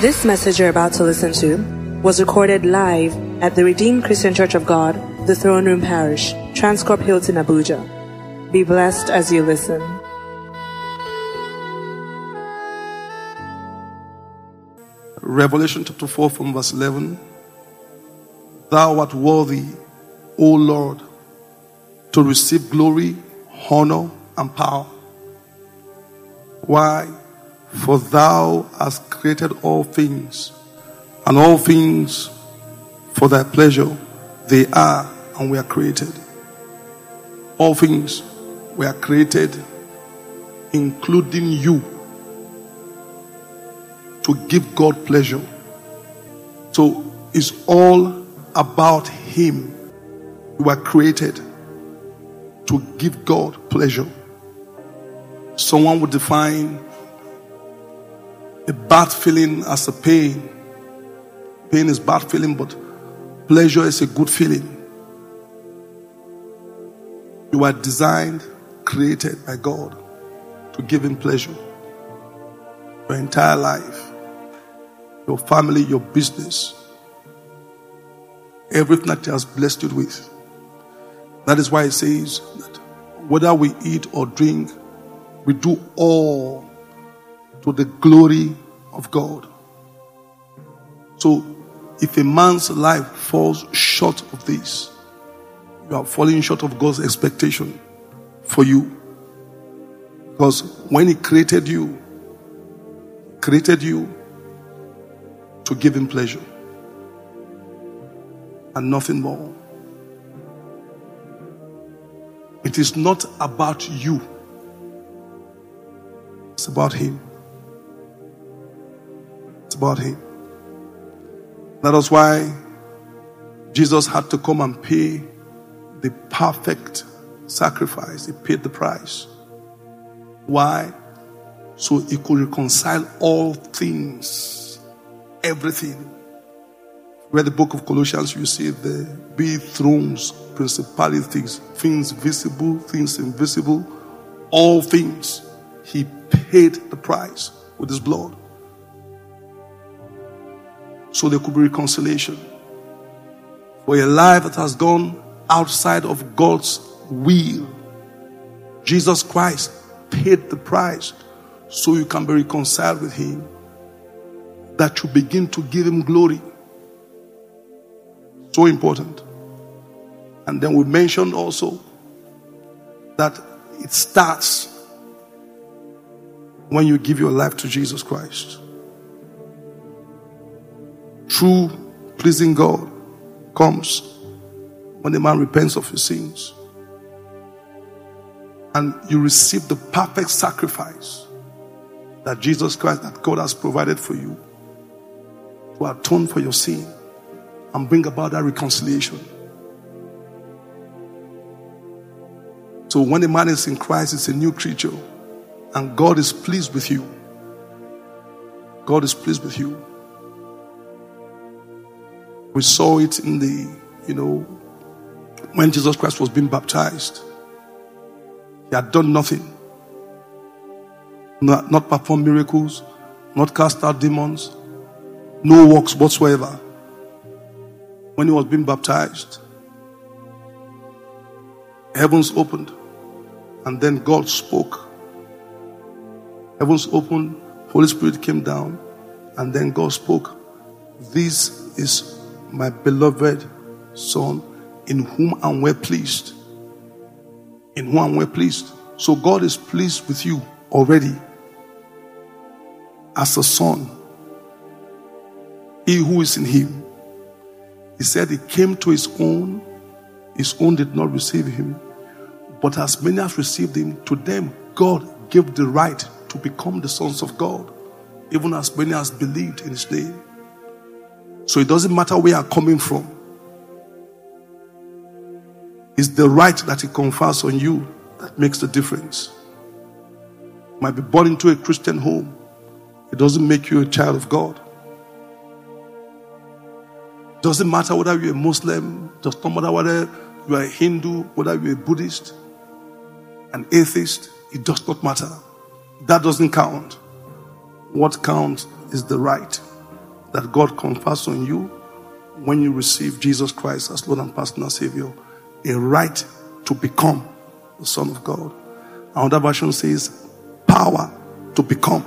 This message you're about to listen to was recorded live at the Redeemed Christian Church of God, the Throne Room Parish, Transcorp Hilton, Abuja. Be blessed as you listen. Revelation chapter 4 from verse 11. Thou art worthy, O Lord, to receive glory, honor, and power. Why? For thou hast created all things, and all things for thy pleasure they are and we are created. All things were created, including you, to give God pleasure. So it's all about Him. You were created to give God pleasure. Someone would define a bad feeling as a pain. Pain is bad feeling, but pleasure is a good feeling. You are designed, created by God to give Him pleasure. Your entire life, your family, your business, everything that He has blessed you with. That is why He says that whether we eat or drink, we do all to the glory of God. So, if a man's life falls short of this, you are falling short of God's expectation for you. Because when He created you, created you to give Him pleasure and nothing more. It is not about you, it's about Him. Him. That is why Jesus had to come and pay the perfect sacrifice. He paid the price. Why? So he could reconcile all things, everything. Read the book of Colossians, you see the be thrones, principalities, things visible, things invisible, all things. He paid the price with his blood. So there could be reconciliation. For a life that has gone outside of God's will, Jesus Christ paid the price so you can be reconciled with Him. That you begin to give Him glory. So important. And then we mentioned also that it starts when you give your life to Jesus Christ. True pleasing God comes when the man repents of his sins and you receive the perfect sacrifice that Jesus Christ, that God has provided for you to atone for your sin and bring about that reconciliation. So when a man is in Christ, it's a new creature, and God is pleased with you. God is pleased with you. We saw it in the, you know, when Jesus Christ was being baptized. He had done nothing. Not, not performed miracles, not cast out demons, no works whatsoever. When he was being baptized, heavens opened, and then God spoke. Heavens opened, Holy Spirit came down, and then God spoke. This is my beloved Son, in whom I'm well pleased. In whom I'm well pleased. So God is pleased with you already as a son. He who is in him. He said he came to his own, his own did not receive him. But as many as received him, to them God gave the right to become the sons of God, even as many as believed in his name. So it doesn't matter where you're coming from. It's the right that he confers on you that makes the difference. You might be born into a Christian home. It doesn't make you a child of God. It doesn't matter whether you're a Muslim, does not matter whether you are a Hindu, whether you're a Buddhist, an atheist, it does not matter. That doesn't count. What counts is the right that God confers on you when you receive Jesus Christ as Lord and personal Savior, a right to become the Son of God. Another version says, power to become.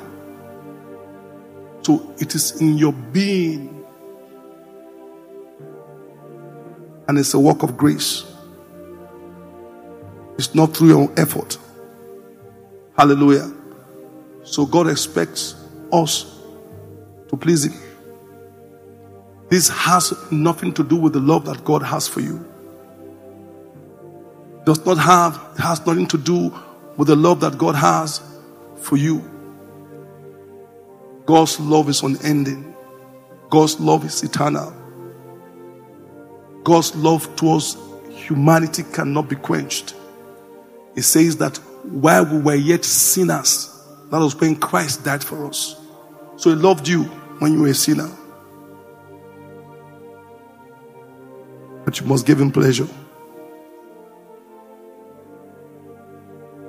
So it is in your being, and it's a work of grace. It's not through your own effort. Hallelujah. So God expects us to please Him. This has nothing to do with the love that God has for you. Does not have, has nothing to do with the love that God has for you. God's love is unending. God's love is eternal. God's love towards humanity cannot be quenched. It says that while we were yet sinners, that was when Christ died for us. So he loved you when you were a sinner. But you must give him pleasure.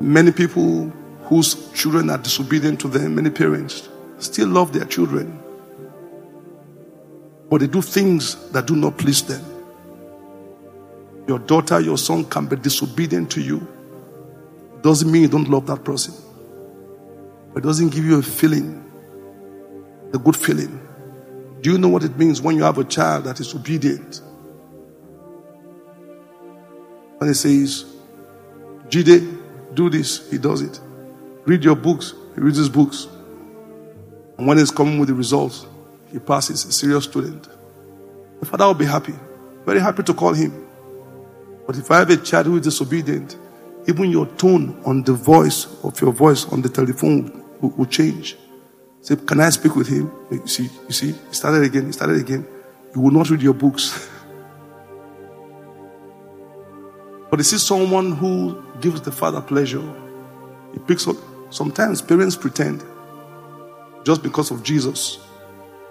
Many people whose children are disobedient to them, many parents still love their children. But they do things that do not please them. Your daughter, your son can be disobedient to you. Doesn't mean you don't love that person. But it doesn't give you a feeling, a good feeling. Do you know what it means when you have a child that is obedient? When he says, Jide, do this, he does it. Read your books, he reads his books. And when he's coming with the results, he passes, a serious student. The father will be happy, very happy to call him. But if I have a child who is disobedient, even your tone on the voice of your voice on the telephone will, will change. Say, can I speak with him? You see, you see, he started again, he started again. You will not read your books. but you see someone who gives the father pleasure. He picks up. Sometimes parents pretend just because of Jesus.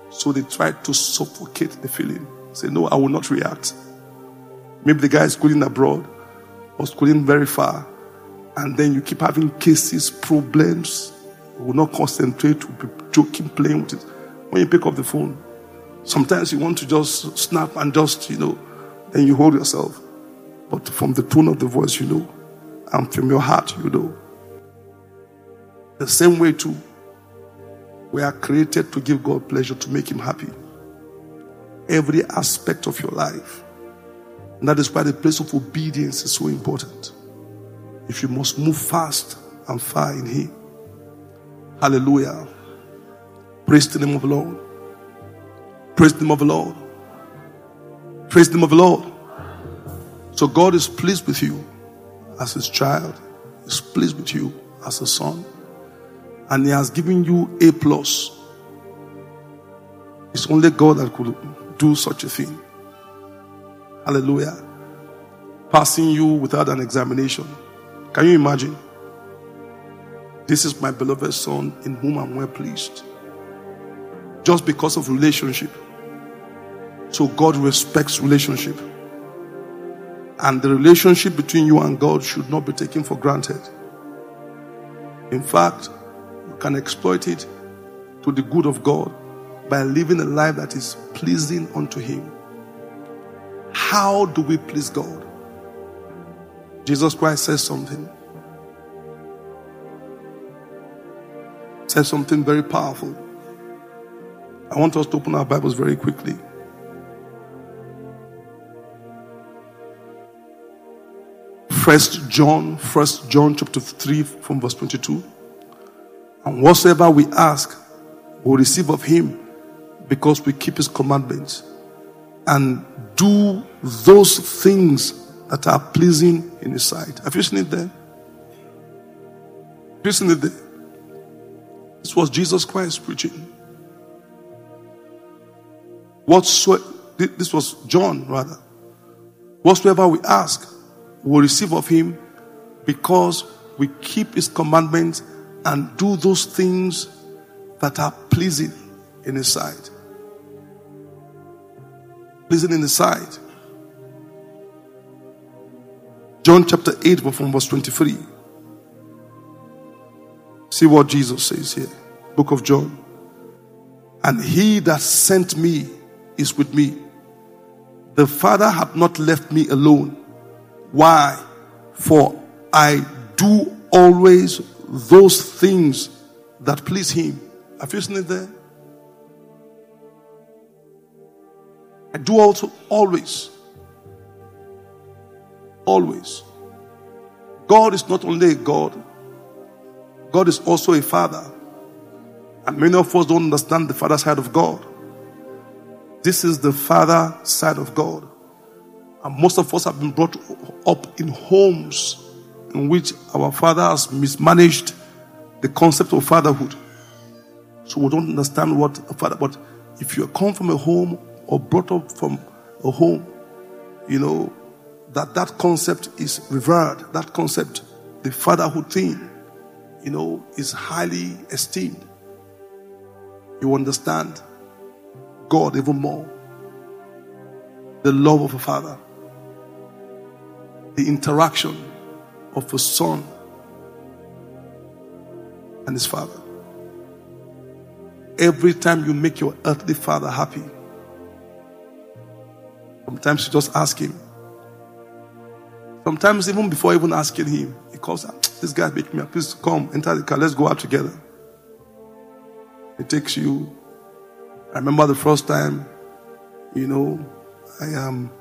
So they try to suffocate the feeling. Say, no, I will not react. Maybe the guy is schooling abroad or schooling very far. And then you keep having cases, problems. You will not concentrate, to be joking, playing with it. When you pick up the phone, sometimes you want to just snap and just, you know, then you hold yourself. But from the tone of the voice, you know, and from your heart, you know. The same way, too, we are created to give God pleasure, to make Him happy. Every aspect of your life. And that is why the place of obedience is so important. If you must move fast and far in Him. Hallelujah. Praise the name of the Lord. Praise the name of the Lord. Praise the name of the Lord. So God is pleased with you as his child. He's pleased with you as a son. And he has given you A plus. It's only God that could do such a thing. Hallelujah. Passing you without an examination. Can you imagine? This is my beloved son in whom I'm well pleased. Just because of relationship. So God respects relationship. And the relationship between you and God should not be taken for granted. In fact, you can exploit it to the good of God by living a life that is pleasing unto Him. How do we please God? Jesus Christ says something. Says something very powerful. I want us to open our Bibles very quickly. First John, First John chapter 3 from verse 22. And whatsoever we ask, we'll receive of him because we keep his commandments and do those things that are pleasing in his sight. Have you seen it there? Have you seen it there? This was Jesus Christ preaching. Whatsoever, this was John rather. Whatsoever we ask, will receive of him because we keep his commandments and do those things that are pleasing in his sight. Pleasing in his sight. John chapter 8, from verse 23. See what Jesus says here. Book of John. and he that sent me is with me. The Father hath not left me alone. Why? For I do always those things that please him. Have you seen it there? I do also always. Always. God is not only a God, God is also a Father. And many of us don't understand the Father side of God. This is the Father side of God. And most of us have been brought up in homes in which our father has mismanaged the concept of fatherhood. So we don't understand what a father, but if you come from a home or brought up from a home, you know, that that concept is revered. That concept, the fatherhood thing, you know, is highly esteemed. You understand God even more. The love of a father. The interaction of a son and his father. Every time you make your earthly father happy, sometimes you just ask him. Sometimes, even before even asking him, he calls out, This guy make me up. Please come, enter the car, let's go out together. He takes you. I remember the first time, you know, I am, um,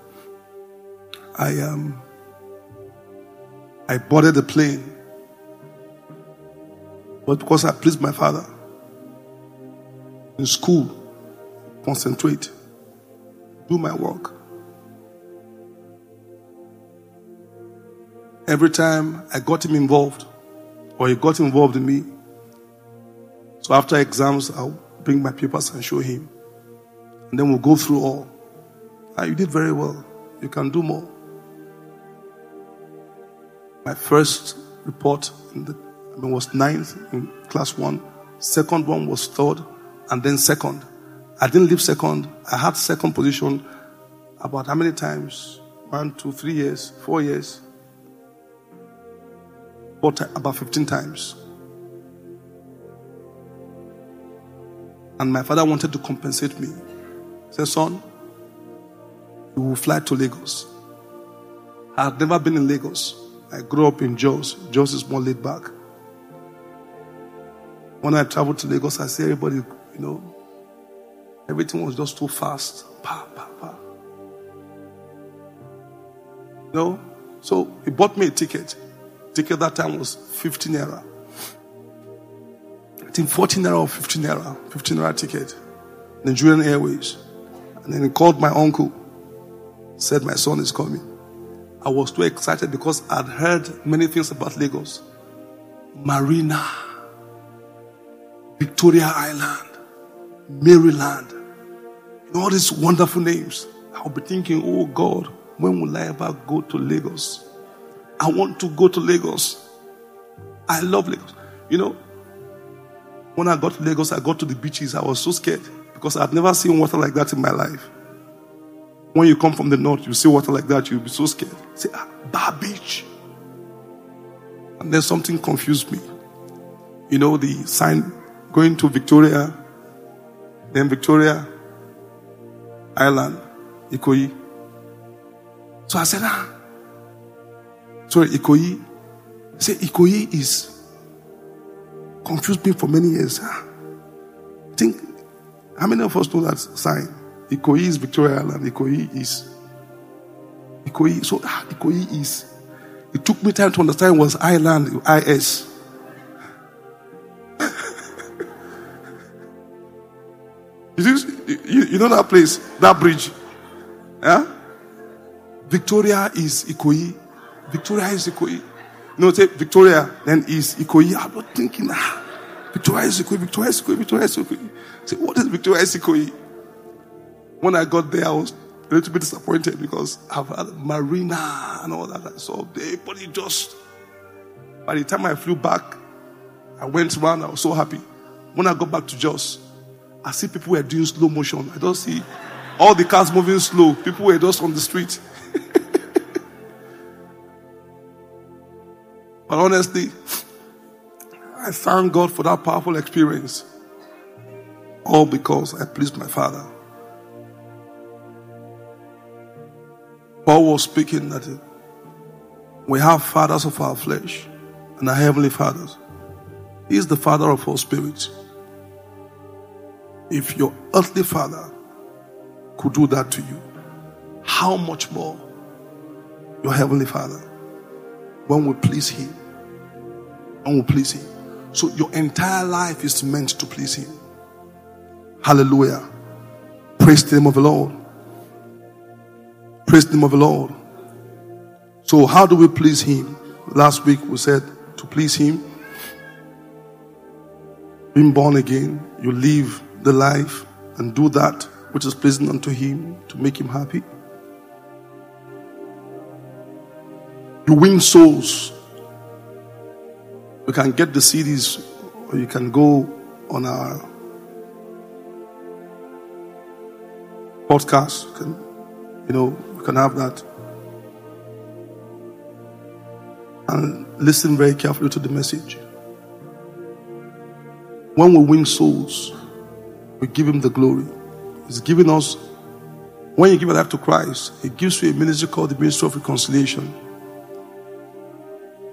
I am, um, I boarded the plane. But because I pleased my father, in school, concentrate, do my work. Every time I got him involved, or he got involved in me, so after exams, I'll bring my papers and show him. And then we'll go through all. Ah, you did very well. You can do more. My first report the, was ninth in class one. Second one was third, and then second. I didn't leave second. I had second position about how many times? One, two, three years, four years. But uh, about 15 times. And my father wanted to compensate me. He said, Son, you will fly to Lagos. I had never been in Lagos. I grew up in Jos. Jos is more laid back. When I traveled to Lagos, I see everybody, you know, everything was just too fast. Pa, pa, pa. You know? So he bought me a ticket. Ticket that time was 15 naira. I think 14 naira or 15 naira. 15 naira ticket. Nigerian Airways. And then he called my uncle. Said my son is coming. I was too excited because I'd heard many things about Lagos. Marina, Victoria Island, Maryland, all these wonderful names. I'll be thinking, oh God, when will I ever go to Lagos? I want to go to Lagos. I love Lagos. You know, when I got to Lagos, I got to the beaches. I was so scared because I'd never seen water like that in my life. When you come from the north, you see water like that, you'll be so scared. Say, ah, Bar Beach. And then something confused me. You know, the sign going to Victoria, then Victoria Island, Ikoyi. So I said, ah, sorry, Ikoyi. Say Ikoyi is confused me for many years. Ah. Think, how many of us know that sign? Ikoyi is Victoria Island. Ikoyi is. Ikoyi. So ah, Ikoyi is. It took me time to understand was island, IS. you, you, you know that place, that bridge? Yeah? Victoria is Ikoyi. Victoria is Ikoyi. No, say Victoria, then is Ikoyi. I'm not thinking, ah, Victoria is Ikoyi, Victoria is Ikoyi, Victoria is Ikoyi. Say, what is Victoria is Ikoyi? When I got there, I was a little bit disappointed because I've had marina and all that. So everybody just, by the time I flew back, I went around, I was so happy. When I got back to Jos, I see people were doing slow motion. I don't see all the cars moving slow. People were just on the street. but honestly, I thank God for that powerful experience. All because I pleased my Father. Paul was speaking that uh, we have fathers of our flesh and our heavenly fathers. He is the father of all spirits. If your earthly father could do that to you, how much more your heavenly father when we please him? When we please him. So your entire life is meant to please him. Hallelujah. Praise the name of the Lord. Praise the name of the Lord. So, how do we please Him? Last week we said to please Him, being born again, you live the life and do that which is pleasing unto Him to make Him happy. You win souls. You can get the CDs, or you can go on our podcast. You, can, you know, you can have that. And listen very carefully to the message. When we win souls, we give Him the glory. He's giving us, when you give your life to Christ, He gives you a ministry called the Ministry of Reconciliation.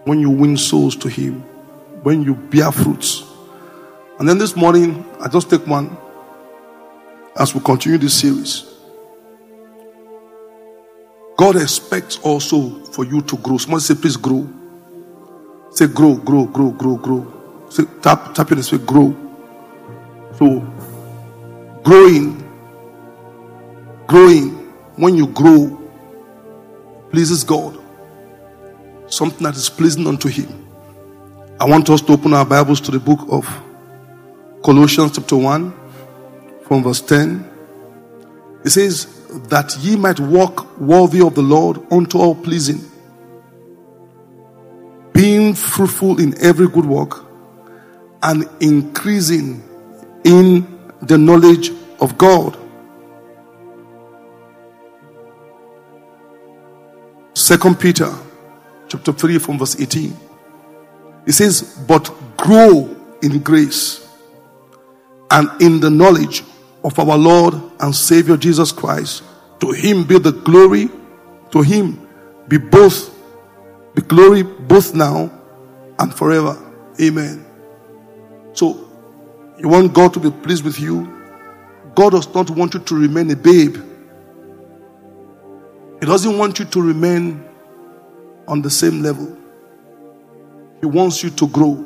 When you win souls to Him, when you bear fruits. And then this morning, I just take one as we continue this series. God expects also for you to grow. Someone say, please grow. Say, grow, grow, grow, grow, grow. Say, tap, tap and say, grow. So, growing, growing, when you grow, pleases God. Something that is pleasing unto Him. I want us to open our Bibles to the book of Colossians, chapter 1, from verse 10. It says, That ye might walk worthy of the Lord unto all pleasing, being fruitful in every good work, and increasing in the knowledge of God. Second Peter chapter 3 from verse 18. It says, But grow in grace and in the knowledge of our Lord and Savior Jesus Christ. To him be the glory, to him be both the glory both now and forever. Amen. So, you want God to be pleased with you? God does not want you to remain a babe. He doesn't want you to remain on the same level. He wants you to grow.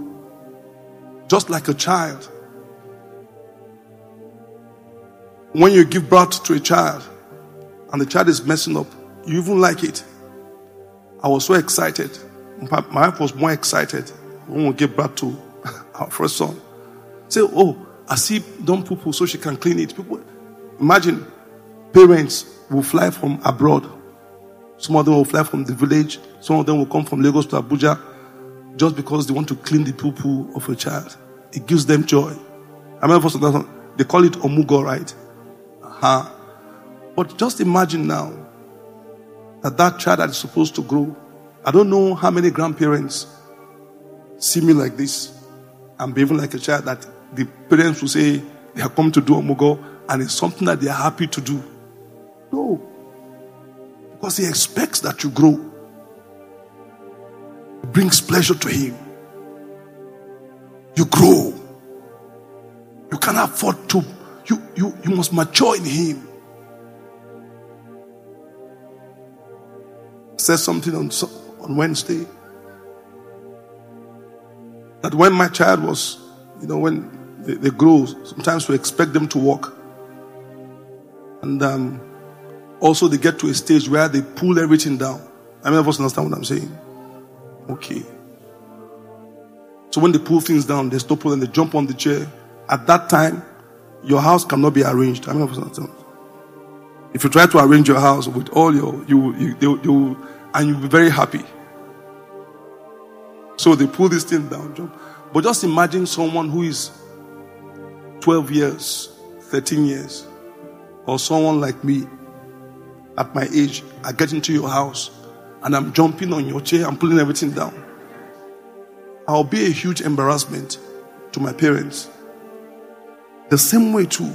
Just like a child. When you give birth to a child and the child is messing up, you even like it. I was so excited. My wife was more excited when we gave birth to our first son. Say, oh, I see poo poo so she can clean it. People, imagine parents will fly from abroad. Some of them will fly from the village. Some of them will come from Lagos to Abuja just because they want to clean the poo poo of a child. It gives them joy. I remember first they call it omugo, right? But just imagine now that that child that is supposed to grow. I don't know how many grandparents see me like this. I'm behaving like a child that the parents will say they have come to do omugo and it's something that they are happy to do. No. Because he expects that you grow. It brings pleasure to him. You grow. You can afford to, you, you, you must mature in him. said something on, on Wednesday that when my child was, you know, when they, they grow, sometimes we expect them to walk. And um, also they get to a stage where they pull everything down. I mean, of us understand what I'm saying. Okay. So when they pull things down, they stop pulling, they jump on the chair. At that time, your house cannot be arranged. I mean. If you try to arrange your house with all your, you, you, they, they will, and you'll be very happy. So they pull this thing down, jump. But just imagine someone who is 12 years, 13 years, or someone like me at my age. I get into your house and I'm jumping on your chair I'm pulling everything down. I'll be a huge embarrassment to my parents. The same way, too,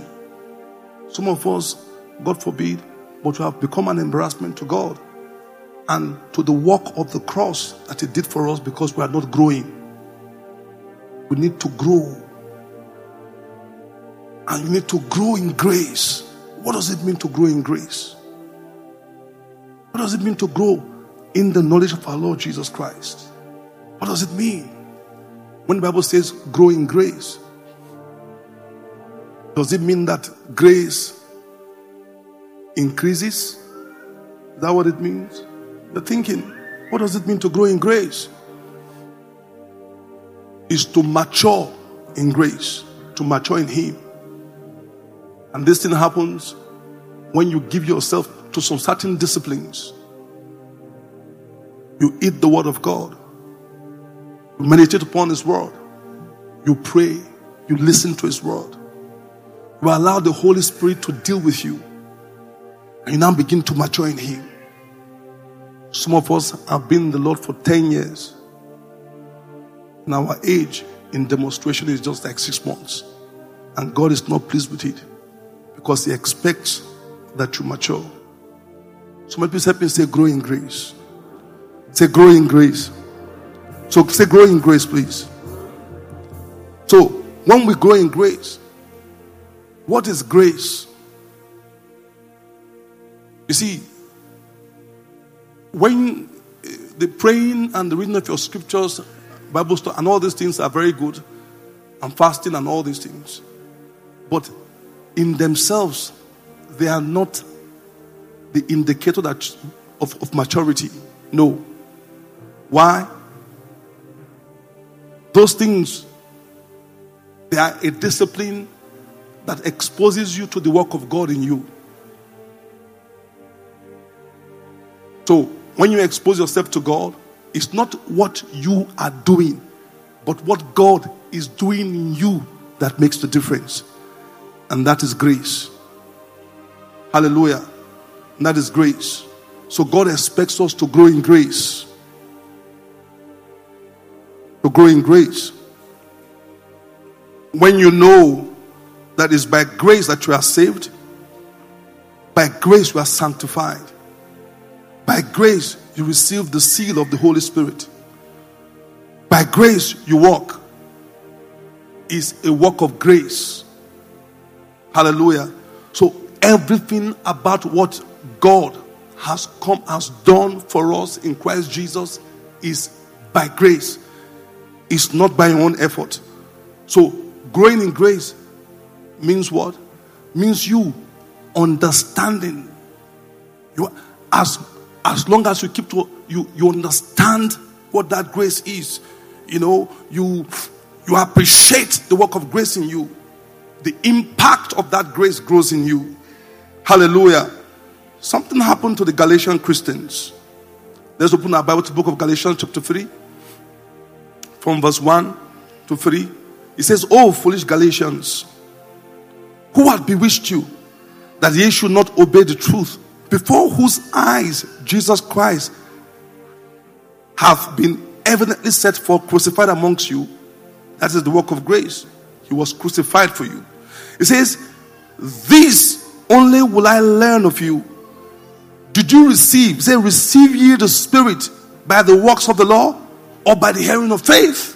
some of us, God forbid, but we have become an embarrassment to God and to the work of the cross that He did for us because we are not growing. We need to grow. And you need to grow in grace. What does it mean to grow in grace? What does it mean to grow in the knowledge of our Lord Jesus Christ? What does it mean? When the Bible says grow in grace, does it mean that grace increases? Is that what it means? The thinking. What does it mean to grow in grace? Is to mature in grace, to mature in Him. And this thing happens when you give yourself to some certain disciplines. You eat the Word of God, you meditate upon His Word, you pray, you listen to His Word, you allow the Holy Spirit to deal with you, and you now begin to mature in Him. Some of us have been in the Lord for 10 years. And our age in demonstration is just like six months. And God is not pleased with it because He expects that you mature. So maybe help me say, grow in grace. Say, grow in grace. So say, grow in grace, please. So when we grow in grace, what is grace? You see, when eh, the praying and the reading of your scriptures, Bible study, and all these things are very good, and fasting and all these things, but in themselves, they are not the indicator that of, of maturity. No. Why? Those things, they are a discipline that exposes you to the work of God in you. So, when you expose yourself to God, it's not what you are doing, but what God is doing in you that makes the difference. And that is grace. Hallelujah. And that is grace. So God expects us to grow in grace. To grow in grace. When you know that it's by grace that you are saved, by grace you are sanctified, by grace you receive the seal of the Holy Spirit, by grace you walk, is a work of grace. Hallelujah. So everything about what God has come has done for us in Christ Jesus is by grace. It's not by your own effort. So growing in grace means what? Means you understanding. You as as long as you keep to you you understand what that grace is. You know, you you appreciate the work of grace in you. The impact of that grace grows in you. Hallelujah. Something happened to the Galatian Christians. Let's open our Bible to book of Galatians, chapter 3, from verse 1 to 3. It says, Oh, foolish Galatians, who had bewitched you that ye should not obey the truth, before whose eyes Jesus Christ hath been evidently set for crucified amongst you? That is the work of grace. He was crucified for you. He says, This only will I learn of you. Did you receive? Say, receive ye the Spirit by the works of the law or by the hearing of faith?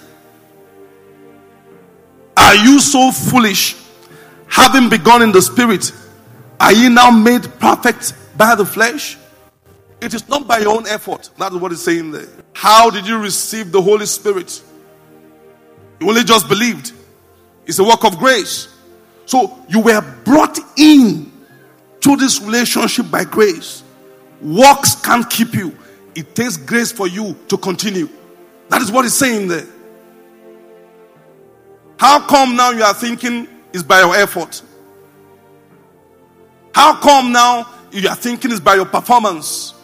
Are you so foolish? Having begun in the Spirit, are ye now made perfect by the flesh? It is not by your own effort. That's what it's saying there. How did you receive the Holy Spirit? You only just believed. It's a work of grace. So you were brought in to this relationship by grace. Works can't keep you. It takes grace for you to continue. That is what he's saying there. How come now you are thinking is by your effort? How come now you are thinking is by your performance?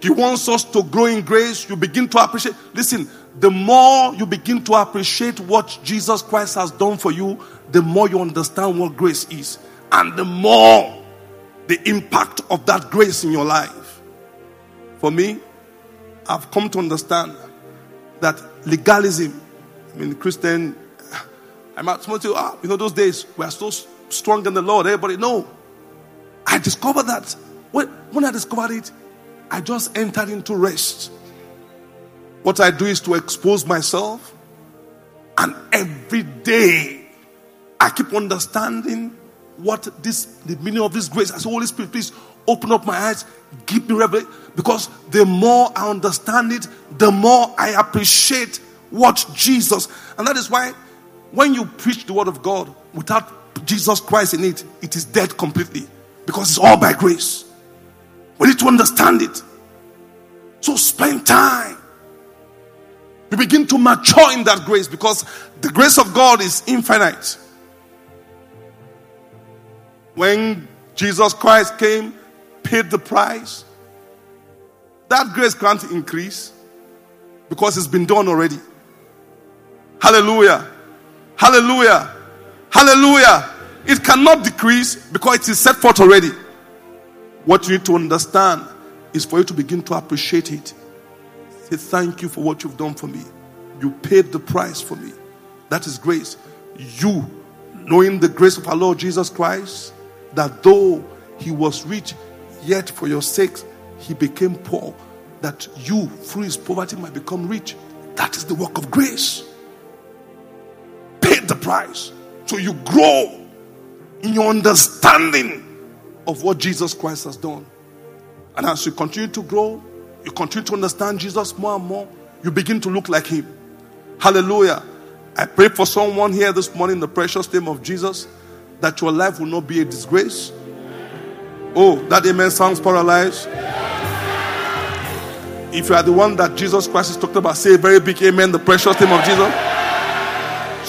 He wants us to grow in grace. You begin to appreciate. Listen, the more you begin to appreciate what Jesus Christ has done for you, the more you understand what grace is and the more the impact of that grace in your life. For me, I've come to understand that legalism, I mean, Christian, I might someone say, ah, you know, those days we are so strong in the Lord. Everybody know. I discovered that when, when I discovered it, I just entered into rest. What I do is to expose myself, and every day I keep understanding what this the meaning of this grace. I say, Holy Spirit, please open up my eyes, give me revelation. Because the more I understand it, the more I appreciate what Jesus. And that is why when you preach the word of God without Jesus Christ in it, it is dead completely. Because it's all by grace. We need to understand it. So spend time. We begin to mature in that grace because the grace of God is infinite. When Jesus Christ came, paid the price, that grace can't increase because it's been done already. Hallelujah. Hallelujah. Hallelujah. It cannot decrease because it is set forth already. What you need to understand is for you to begin to appreciate it. Say, Thank you for what you've done for me. You paid the price for me. That is grace. You, knowing the grace of our Lord Jesus Christ, that though he was rich, yet for your sakes he became poor, that you, through his poverty, might become rich. That is the work of grace. Paid the price. So you grow in your understanding of what Jesus Christ has done. And as you continue to grow, you continue to understand Jesus more and more, you begin to look like him. Hallelujah. I pray for someone here this morning in the precious name of Jesus that your life will not be a disgrace. Oh, that amen sounds paralyzed. If you are the one that Jesus Christ is talking about, say a very big amen, the precious name of Jesus.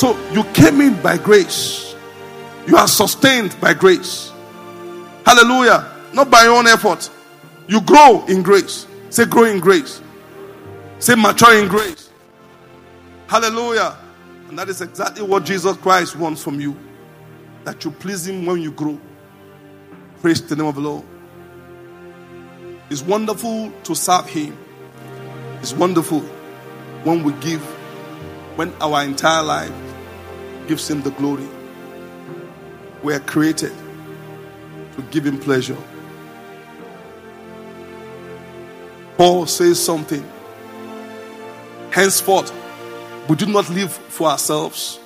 So you came in by grace. You are sustained by grace. Hallelujah. Not by your own effort. You grow in grace. Say grow in grace. Say mature in grace. Hallelujah. And that is exactly what Jesus Christ wants from you. That you please Him when you grow. Praise the name of the Lord. It's wonderful to serve Him. It's wonderful when we give, when our entire life gives Him the glory. We are created to give Him pleasure. Paul says something. Henceforth, we do not live for ourselves,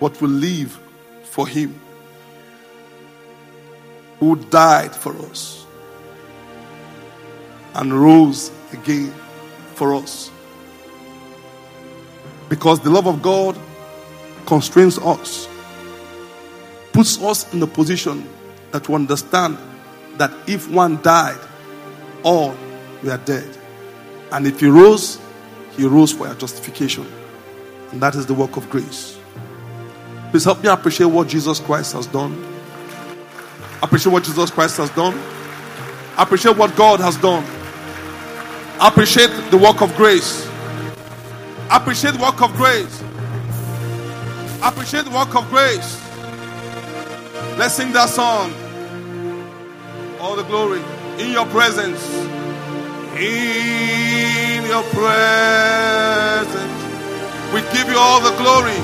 but we live for Him who died for us and rose again for us. Because the love of God constrains us, puts us in the position that we understand that if one died, all we are dead. And if he rose, he rose for our justification. And that is the work of grace. Please help me appreciate what Jesus Christ has done. Appreciate what Jesus Christ has done. Appreciate what God has done. Appreciate the work of grace. Appreciate the work of grace. Appreciate the work of grace. Let's sing that song. All the glory in your presence. In your presence. We give you all the glory.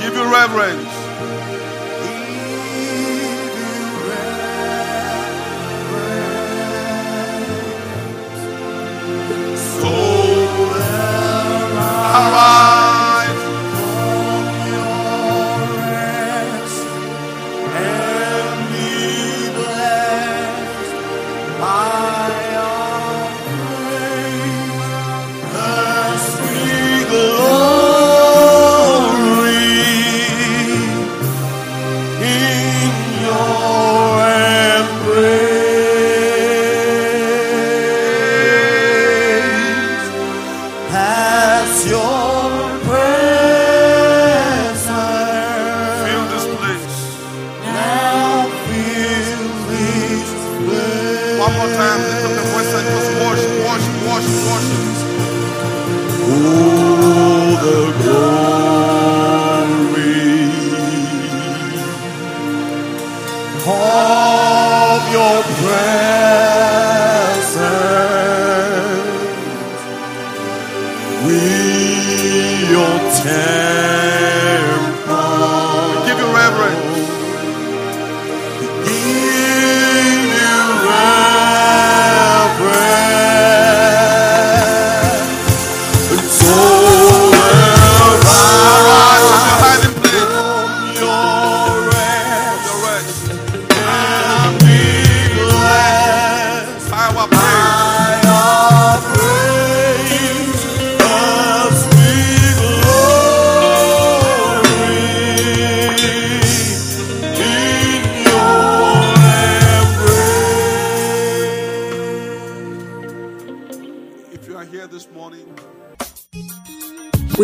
Give you reverence.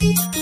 Thank you.